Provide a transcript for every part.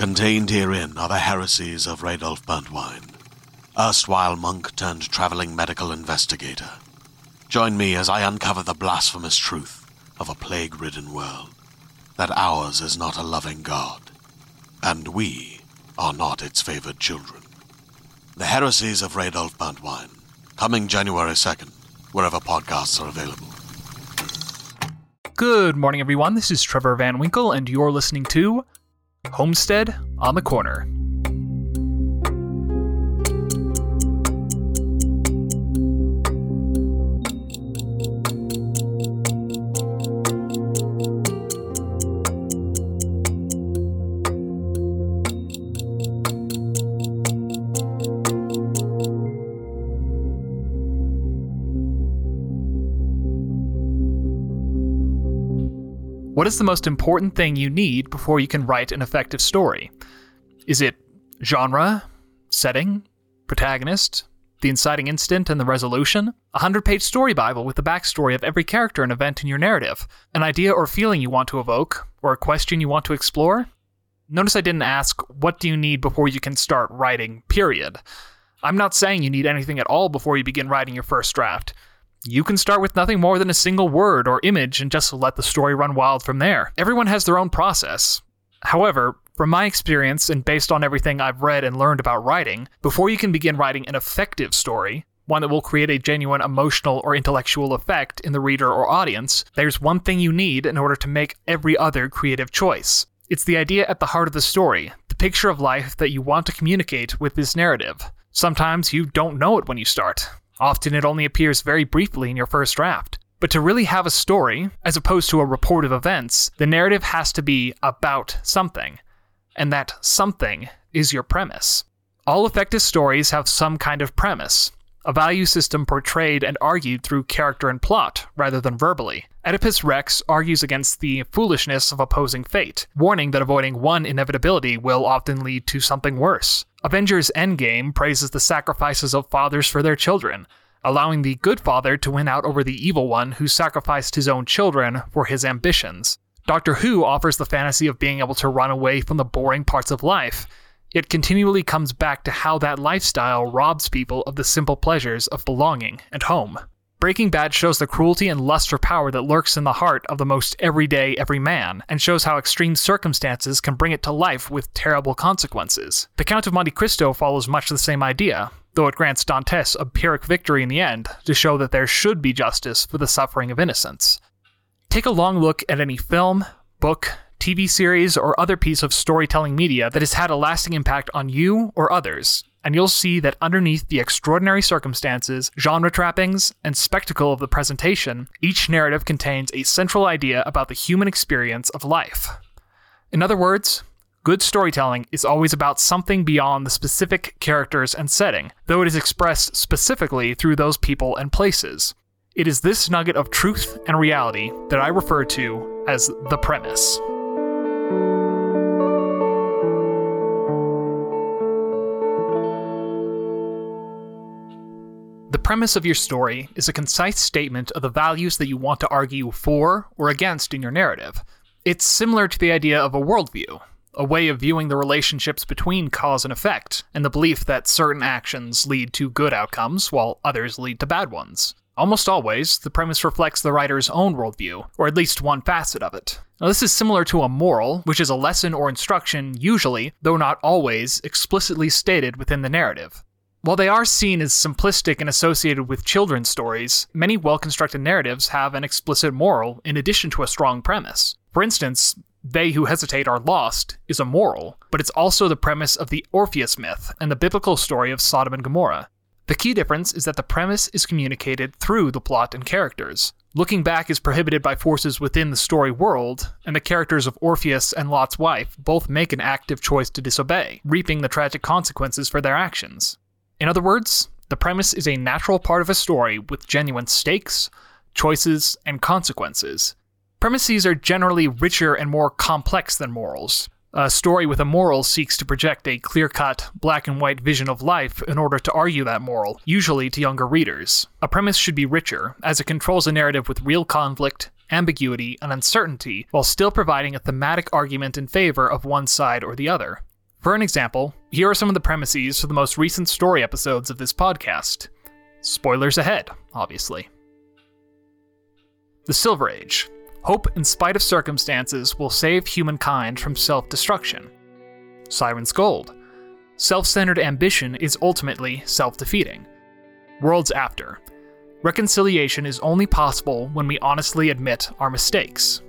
Contained herein are the heresies of Radolf Burntwine, erstwhile monk turned traveling medical investigator. Join me as I uncover the blasphemous truth of a plague ridden world that ours is not a loving God, and we are not its favored children. The Heresies of Radolf Burntwine, coming January 2nd, wherever podcasts are available. Good morning, everyone. This is Trevor Van Winkle, and you're listening to Homestead on the Corner. What is the most important thing you need before you can write an effective story? Is it genre, setting, protagonist, the inciting instant and the resolution? A 100 page story Bible with the backstory of every character and event in your narrative? An idea or feeling you want to evoke? Or a question you want to explore? Notice I didn't ask, what do you need before you can start writing, period. I'm not saying you need anything at all before you begin writing your first draft. You can start with nothing more than a single word or image and just let the story run wild from there. Everyone has their own process. However, from my experience and based on everything I've read and learned about writing, before you can begin writing an effective story, one that will create a genuine emotional or intellectual effect in the reader or audience, there's one thing you need in order to make every other creative choice. It's the idea at the heart of the story, the picture of life that you want to communicate with this narrative. Sometimes you don't know it when you start. Often it only appears very briefly in your first draft. But to really have a story, as opposed to a report of events, the narrative has to be about something. And that something is your premise. All effective stories have some kind of premise, a value system portrayed and argued through character and plot, rather than verbally. Oedipus Rex argues against the foolishness of opposing fate, warning that avoiding one inevitability will often lead to something worse. Avengers Endgame praises the sacrifices of fathers for their children, allowing the good father to win out over the evil one who sacrificed his own children for his ambitions. Doctor Who offers the fantasy of being able to run away from the boring parts of life, yet continually comes back to how that lifestyle robs people of the simple pleasures of belonging and home. Breaking Bad shows the cruelty and lust for power that lurks in the heart of the most everyday every man, and shows how extreme circumstances can bring it to life with terrible consequences. The Count of Monte Cristo follows much the same idea, though it grants Dantes a Pyrrhic victory in the end to show that there should be justice for the suffering of innocence. Take a long look at any film, book, TV series, or other piece of storytelling media that has had a lasting impact on you or others, and you'll see that underneath the extraordinary circumstances, genre trappings, and spectacle of the presentation, each narrative contains a central idea about the human experience of life. In other words, good storytelling is always about something beyond the specific characters and setting, though it is expressed specifically through those people and places. It is this nugget of truth and reality that I refer to as the premise. The premise of your story is a concise statement of the values that you want to argue for or against in your narrative. It's similar to the idea of a worldview, a way of viewing the relationships between cause and effect, and the belief that certain actions lead to good outcomes while others lead to bad ones. Almost always, the premise reflects the writer's own worldview, or at least one facet of it. Now, this is similar to a moral, which is a lesson or instruction, usually, though not always, explicitly stated within the narrative. While they are seen as simplistic and associated with children's stories, many well constructed narratives have an explicit moral in addition to a strong premise. For instance, They Who Hesitate Are Lost is a moral, but it's also the premise of the Orpheus myth and the biblical story of Sodom and Gomorrah. The key difference is that the premise is communicated through the plot and characters. Looking back is prohibited by forces within the story world, and the characters of Orpheus and Lot's wife both make an active choice to disobey, reaping the tragic consequences for their actions. In other words, the premise is a natural part of a story with genuine stakes, choices, and consequences. Premises are generally richer and more complex than morals, a story with a moral seeks to project a clear cut, black and white vision of life in order to argue that moral, usually to younger readers. A premise should be richer, as it controls a narrative with real conflict, ambiguity, and uncertainty, while still providing a thematic argument in favor of one side or the other. For an example, here are some of the premises for the most recent story episodes of this podcast. Spoilers ahead, obviously. The Silver Age, Hope, in spite of circumstances, will save humankind from self destruction. Siren's Gold. Self centered ambition is ultimately self defeating. Worlds After. Reconciliation is only possible when we honestly admit our mistakes.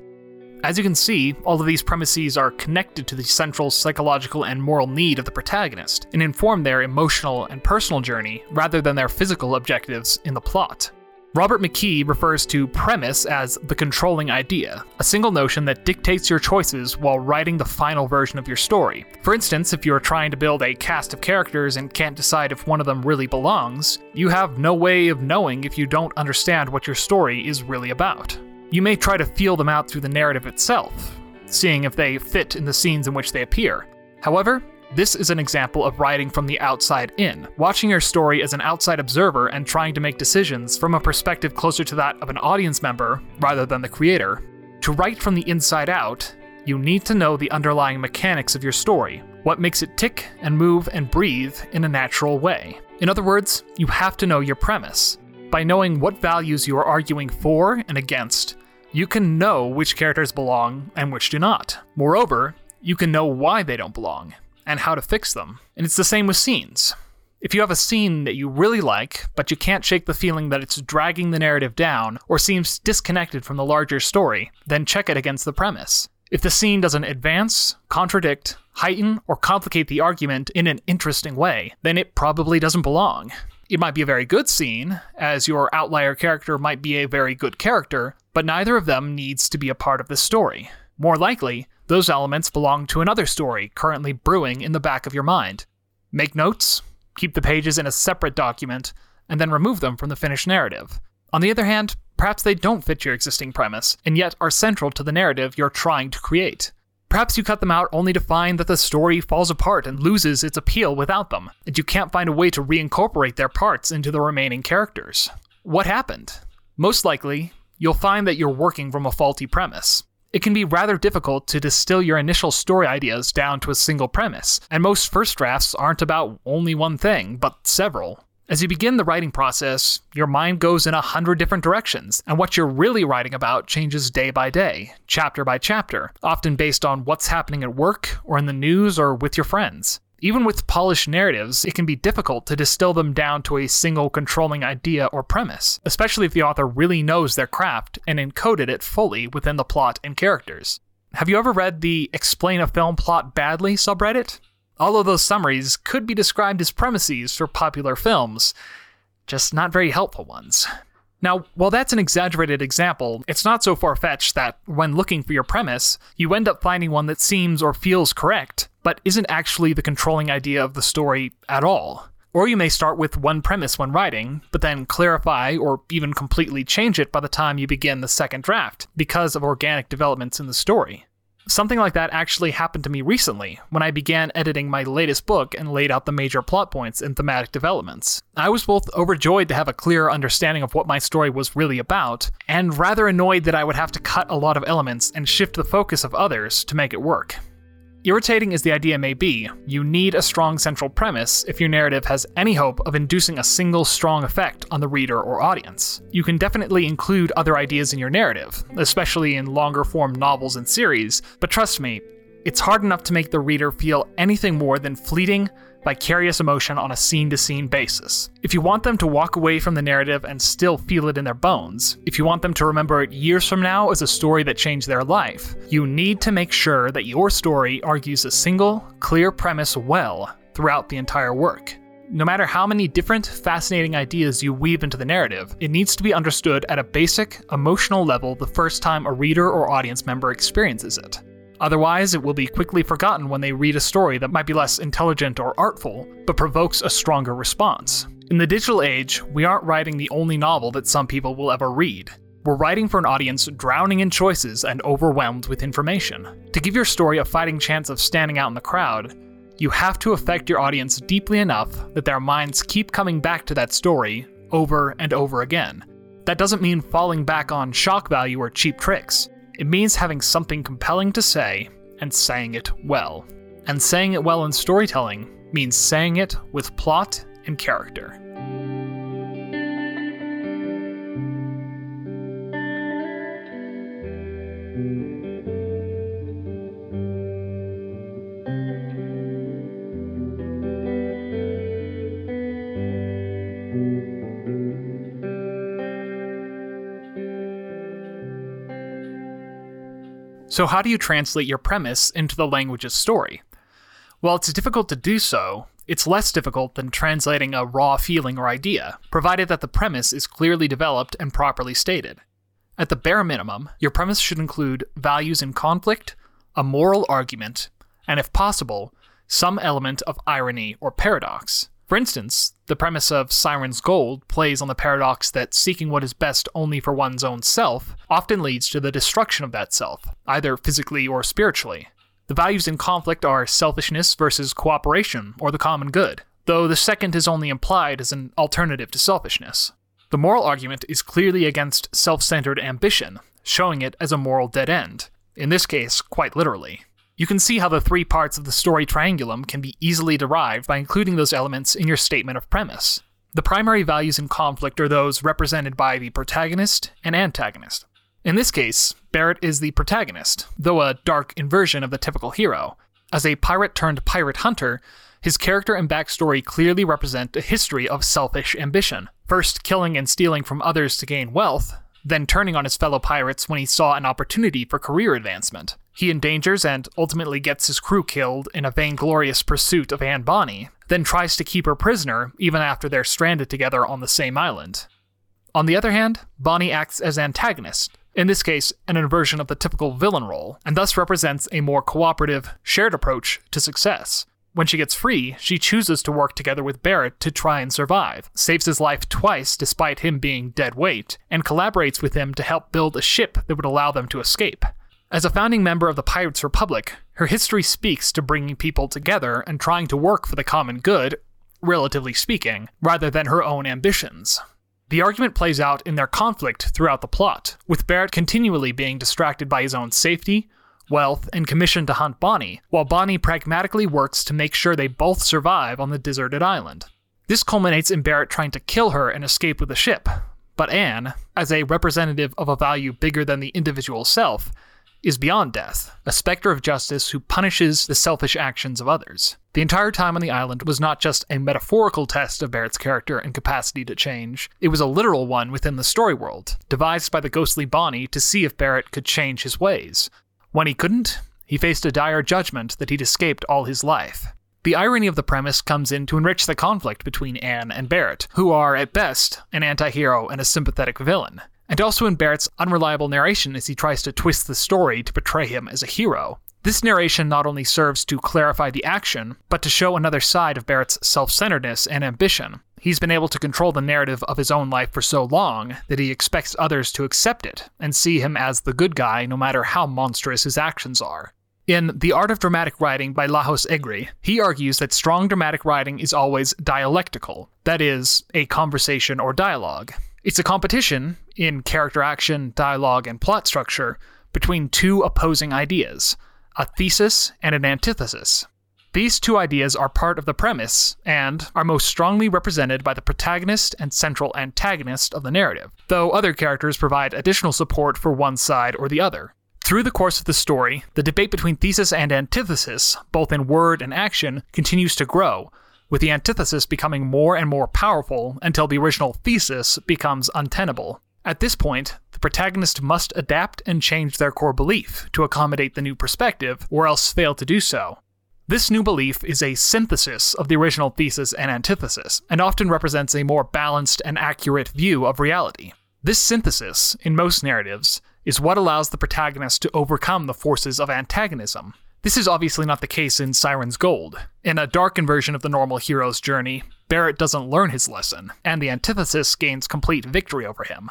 As you can see, all of these premises are connected to the central psychological and moral need of the protagonist and inform their emotional and personal journey rather than their physical objectives in the plot. Robert McKee refers to premise as the controlling idea, a single notion that dictates your choices while writing the final version of your story. For instance, if you're trying to build a cast of characters and can't decide if one of them really belongs, you have no way of knowing if you don't understand what your story is really about. You may try to feel them out through the narrative itself, seeing if they fit in the scenes in which they appear. However, this is an example of writing from the outside in, watching your story as an outside observer and trying to make decisions from a perspective closer to that of an audience member rather than the creator. To write from the inside out, you need to know the underlying mechanics of your story, what makes it tick and move and breathe in a natural way. In other words, you have to know your premise. By knowing what values you are arguing for and against, you can know which characters belong and which do not. Moreover, you can know why they don't belong and how to fix them. And it's the same with scenes. If you have a scene that you really like, but you can't shake the feeling that it's dragging the narrative down or seems disconnected from the larger story, then check it against the premise. If the scene doesn't advance, contradict, heighten, or complicate the argument in an interesting way, then it probably doesn't belong. It might be a very good scene, as your outlier character might be a very good character, but neither of them needs to be a part of the story. More likely, those elements belong to another story currently brewing in the back of your mind. Make notes, keep the pages in a separate document, and then remove them from the finished narrative. On the other hand, perhaps they don't fit your existing premise, and yet are central to the narrative you're trying to create. Perhaps you cut them out only to find that the story falls apart and loses its appeal without them, and you can't find a way to reincorporate their parts into the remaining characters. What happened? Most likely, you'll find that you're working from a faulty premise. It can be rather difficult to distill your initial story ideas down to a single premise, and most first drafts aren't about only one thing, but several. As you begin the writing process, your mind goes in a hundred different directions, and what you're really writing about changes day by day, chapter by chapter, often based on what's happening at work, or in the news, or with your friends. Even with polished narratives, it can be difficult to distill them down to a single controlling idea or premise, especially if the author really knows their craft and encoded it fully within the plot and characters. Have you ever read the Explain a Film Plot Badly subreddit? All of those summaries could be described as premises for popular films, just not very helpful ones. Now, while that's an exaggerated example, it's not so far fetched that, when looking for your premise, you end up finding one that seems or feels correct, but isn't actually the controlling idea of the story at all. Or you may start with one premise when writing, but then clarify or even completely change it by the time you begin the second draft, because of organic developments in the story. Something like that actually happened to me recently when I began editing my latest book and laid out the major plot points and thematic developments. I was both overjoyed to have a clearer understanding of what my story was really about, and rather annoyed that I would have to cut a lot of elements and shift the focus of others to make it work. Irritating as the idea may be, you need a strong central premise if your narrative has any hope of inducing a single strong effect on the reader or audience. You can definitely include other ideas in your narrative, especially in longer form novels and series, but trust me, it's hard enough to make the reader feel anything more than fleeting, vicarious emotion on a scene to scene basis. If you want them to walk away from the narrative and still feel it in their bones, if you want them to remember it years from now as a story that changed their life, you need to make sure that your story argues a single, clear premise well throughout the entire work. No matter how many different, fascinating ideas you weave into the narrative, it needs to be understood at a basic, emotional level the first time a reader or audience member experiences it. Otherwise, it will be quickly forgotten when they read a story that might be less intelligent or artful, but provokes a stronger response. In the digital age, we aren't writing the only novel that some people will ever read. We're writing for an audience drowning in choices and overwhelmed with information. To give your story a fighting chance of standing out in the crowd, you have to affect your audience deeply enough that their minds keep coming back to that story over and over again. That doesn't mean falling back on shock value or cheap tricks. It means having something compelling to say and saying it well. And saying it well in storytelling means saying it with plot and character. So, how do you translate your premise into the language's story? While it's difficult to do so, it's less difficult than translating a raw feeling or idea, provided that the premise is clearly developed and properly stated. At the bare minimum, your premise should include values in conflict, a moral argument, and if possible, some element of irony or paradox. For instance, the premise of Siren's Gold plays on the paradox that seeking what is best only for one's own self often leads to the destruction of that self, either physically or spiritually. The values in conflict are selfishness versus cooperation or the common good, though the second is only implied as an alternative to selfishness. The moral argument is clearly against self centered ambition, showing it as a moral dead end, in this case, quite literally. You can see how the three parts of the story triangulum can be easily derived by including those elements in your statement of premise. The primary values in conflict are those represented by the protagonist and antagonist. In this case, Barrett is the protagonist, though a dark inversion of the typical hero. As a pirate turned pirate hunter, his character and backstory clearly represent a history of selfish ambition, first killing and stealing from others to gain wealth, then turning on his fellow pirates when he saw an opportunity for career advancement. He endangers and ultimately gets his crew killed in a vainglorious pursuit of Anne Bonny, then tries to keep her prisoner even after they're stranded together on the same island. On the other hand, Bonny acts as antagonist, in this case, an inversion of the typical villain role, and thus represents a more cooperative, shared approach to success. When she gets free, she chooses to work together with Barrett to try and survive, saves his life twice despite him being dead weight, and collaborates with him to help build a ship that would allow them to escape. As a founding member of the Pirates Republic, her history speaks to bringing people together and trying to work for the common good, relatively speaking, rather than her own ambitions. The argument plays out in their conflict throughout the plot, with Barrett continually being distracted by his own safety, wealth, and commission to hunt Bonny, while Bonny pragmatically works to make sure they both survive on the deserted island. This culminates in Barrett trying to kill her and escape with the ship, but Anne, as a representative of a value bigger than the individual self, is beyond death, a specter of justice who punishes the selfish actions of others. The entire time on the island was not just a metaphorical test of Barrett's character and capacity to change, it was a literal one within the story world, devised by the ghostly Bonny to see if Barrett could change his ways. When he couldn't, he faced a dire judgment that he'd escaped all his life. The irony of the premise comes in to enrich the conflict between Anne and Barrett, who are, at best, an anti hero and a sympathetic villain and also in Barrett's unreliable narration as he tries to twist the story to portray him as a hero. This narration not only serves to clarify the action, but to show another side of Barrett's self centeredness and ambition. He's been able to control the narrative of his own life for so long that he expects others to accept it and see him as the good guy no matter how monstrous his actions are. In The Art of Dramatic Writing by Lajos Egri, he argues that strong dramatic writing is always dialectical, that is, a conversation or dialogue. It's a competition in character action, dialogue, and plot structure between two opposing ideas a thesis and an antithesis. These two ideas are part of the premise and are most strongly represented by the protagonist and central antagonist of the narrative, though other characters provide additional support for one side or the other. Through the course of the story, the debate between thesis and antithesis, both in word and action, continues to grow, with the antithesis becoming more and more powerful until the original thesis becomes untenable. At this point, the protagonist must adapt and change their core belief to accommodate the new perspective, or else fail to do so. This new belief is a synthesis of the original thesis and antithesis, and often represents a more balanced and accurate view of reality. This synthesis, in most narratives, is what allows the protagonist to overcome the forces of antagonism. This is obviously not the case in Siren's Gold. In a darkened version of the normal hero's journey, Barrett doesn't learn his lesson, and the antithesis gains complete victory over him.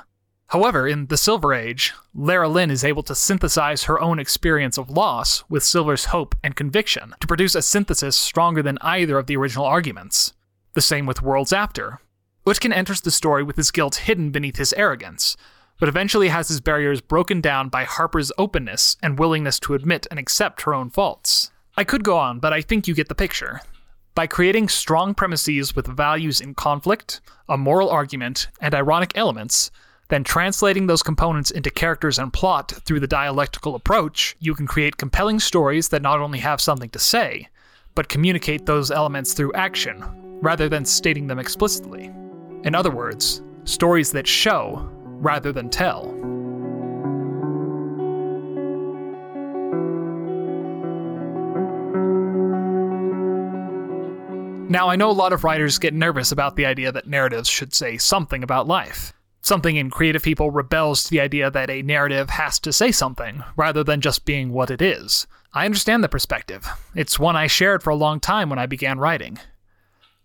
However, in The Silver Age, Lara Lynn is able to synthesize her own experience of loss with Silver's hope and conviction to produce a synthesis stronger than either of the original arguments. The same with Worlds After. Utkin enters the story with his guilt hidden beneath his arrogance, but eventually has his barriers broken down by Harper's openness and willingness to admit and accept her own faults. I could go on, but I think you get the picture. By creating strong premises with values in conflict, a moral argument, and ironic elements, then translating those components into characters and plot through the dialectical approach, you can create compelling stories that not only have something to say, but communicate those elements through action, rather than stating them explicitly. In other words, stories that show rather than tell. Now, I know a lot of writers get nervous about the idea that narratives should say something about life. Something in creative people rebels to the idea that a narrative has to say something, rather than just being what it is. I understand the perspective. It's one I shared for a long time when I began writing.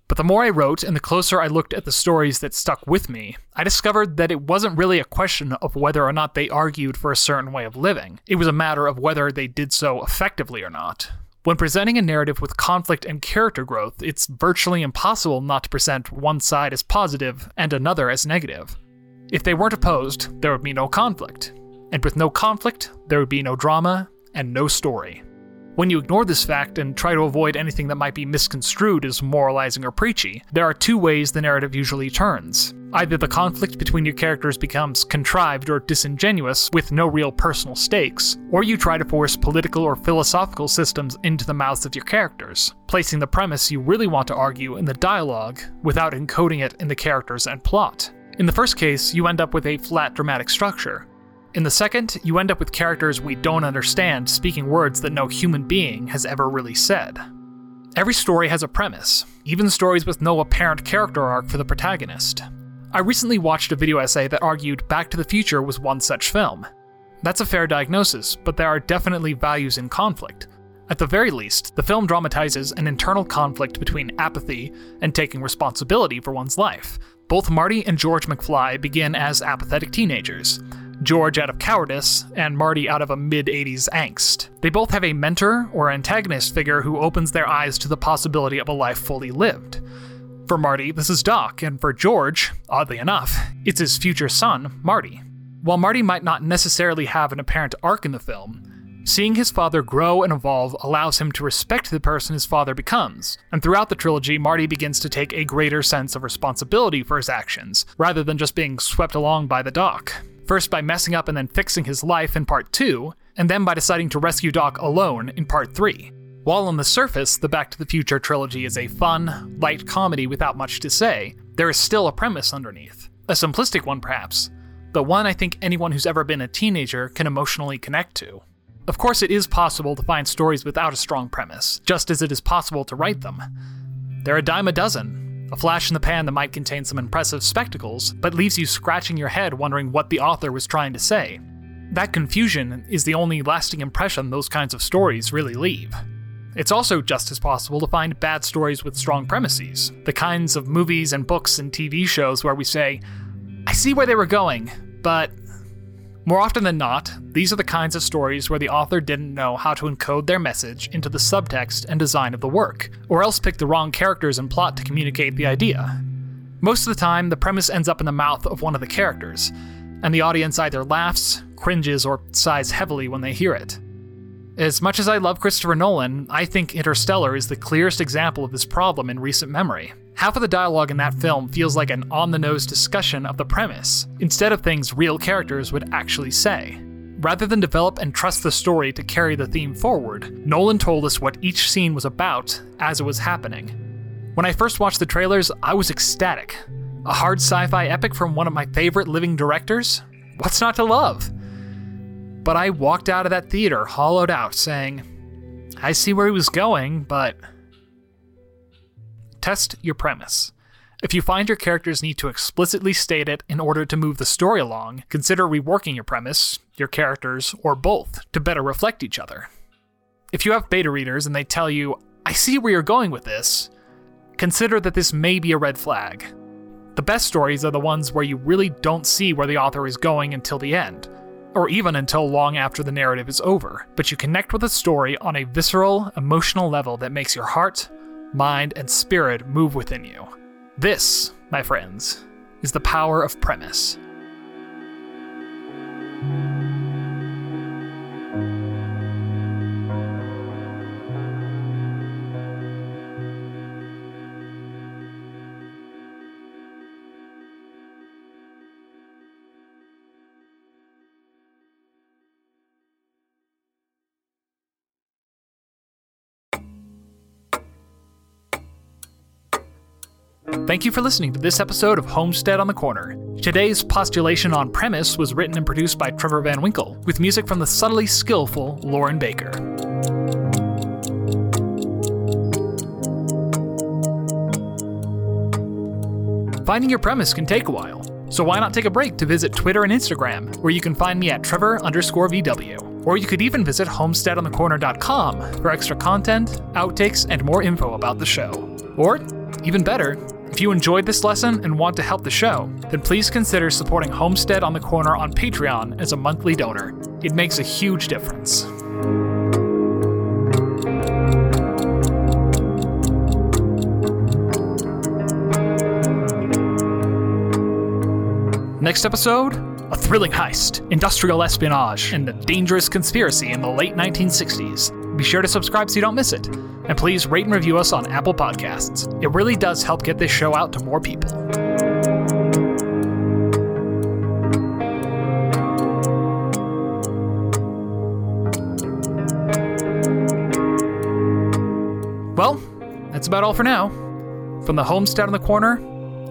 But the more I wrote and the closer I looked at the stories that stuck with me, I discovered that it wasn't really a question of whether or not they argued for a certain way of living. It was a matter of whether they did so effectively or not. When presenting a narrative with conflict and character growth, it's virtually impossible not to present one side as positive and another as negative. If they weren't opposed, there would be no conflict. And with no conflict, there would be no drama and no story. When you ignore this fact and try to avoid anything that might be misconstrued as moralizing or preachy, there are two ways the narrative usually turns. Either the conflict between your characters becomes contrived or disingenuous with no real personal stakes, or you try to force political or philosophical systems into the mouths of your characters, placing the premise you really want to argue in the dialogue without encoding it in the characters and plot. In the first case, you end up with a flat dramatic structure. In the second, you end up with characters we don't understand speaking words that no human being has ever really said. Every story has a premise, even stories with no apparent character arc for the protagonist. I recently watched a video essay that argued Back to the Future was one such film. That's a fair diagnosis, but there are definitely values in conflict. At the very least, the film dramatizes an internal conflict between apathy and taking responsibility for one's life, both Marty and George McFly begin as apathetic teenagers. George out of cowardice, and Marty out of a mid 80s angst. They both have a mentor or antagonist figure who opens their eyes to the possibility of a life fully lived. For Marty, this is Doc, and for George, oddly enough, it's his future son, Marty. While Marty might not necessarily have an apparent arc in the film, Seeing his father grow and evolve allows him to respect the person his father becomes, and throughout the trilogy, Marty begins to take a greater sense of responsibility for his actions, rather than just being swept along by the Doc. First by messing up and then fixing his life in part 2, and then by deciding to rescue Doc alone in part 3. While on the surface, the Back to the Future trilogy is a fun, light comedy without much to say, there is still a premise underneath. A simplistic one, perhaps, but one I think anyone who's ever been a teenager can emotionally connect to. Of course, it is possible to find stories without a strong premise, just as it is possible to write them. They're a dime a dozen, a flash in the pan that might contain some impressive spectacles, but leaves you scratching your head wondering what the author was trying to say. That confusion is the only lasting impression those kinds of stories really leave. It's also just as possible to find bad stories with strong premises, the kinds of movies and books and TV shows where we say, I see where they were going, but more often than not, these are the kinds of stories where the author didn't know how to encode their message into the subtext and design of the work, or else picked the wrong characters and plot to communicate the idea. Most of the time, the premise ends up in the mouth of one of the characters, and the audience either laughs, cringes, or sighs heavily when they hear it. As much as I love Christopher Nolan, I think Interstellar is the clearest example of this problem in recent memory. Half of the dialogue in that film feels like an on the nose discussion of the premise, instead of things real characters would actually say. Rather than develop and trust the story to carry the theme forward, Nolan told us what each scene was about as it was happening. When I first watched the trailers, I was ecstatic. A hard sci fi epic from one of my favorite living directors? What's not to love? But I walked out of that theater hollowed out, saying, I see where he was going, but. Test your premise. If you find your characters need to explicitly state it in order to move the story along, consider reworking your premise, your characters, or both to better reflect each other. If you have beta readers and they tell you, I see where you're going with this, consider that this may be a red flag. The best stories are the ones where you really don't see where the author is going until the end, or even until long after the narrative is over, but you connect with a story on a visceral, emotional level that makes your heart, mind, and spirit move within you. This, my friends, is the power of premise. For listening to this episode of Homestead on the Corner. Today's postulation on premise was written and produced by Trevor Van Winkle, with music from the subtly skillful Lauren Baker. Finding your premise can take a while, so why not take a break to visit Twitter and Instagram, where you can find me at Trevor underscore VW. Or you could even visit homesteadonthecorner.com for extra content, outtakes, and more info about the show. Or, even better, if you enjoyed this lesson and want to help the show, then please consider supporting Homestead on the Corner on Patreon as a monthly donor. It makes a huge difference. Next episode a thrilling heist, industrial espionage, and a dangerous conspiracy in the late 1960s. Be sure to subscribe so you don't miss it. And please rate and review us on Apple Podcasts. It really does help get this show out to more people. Well, that's about all for now. From the homestead on the corner,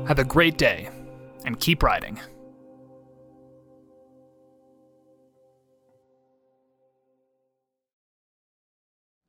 have a great day and keep riding.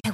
I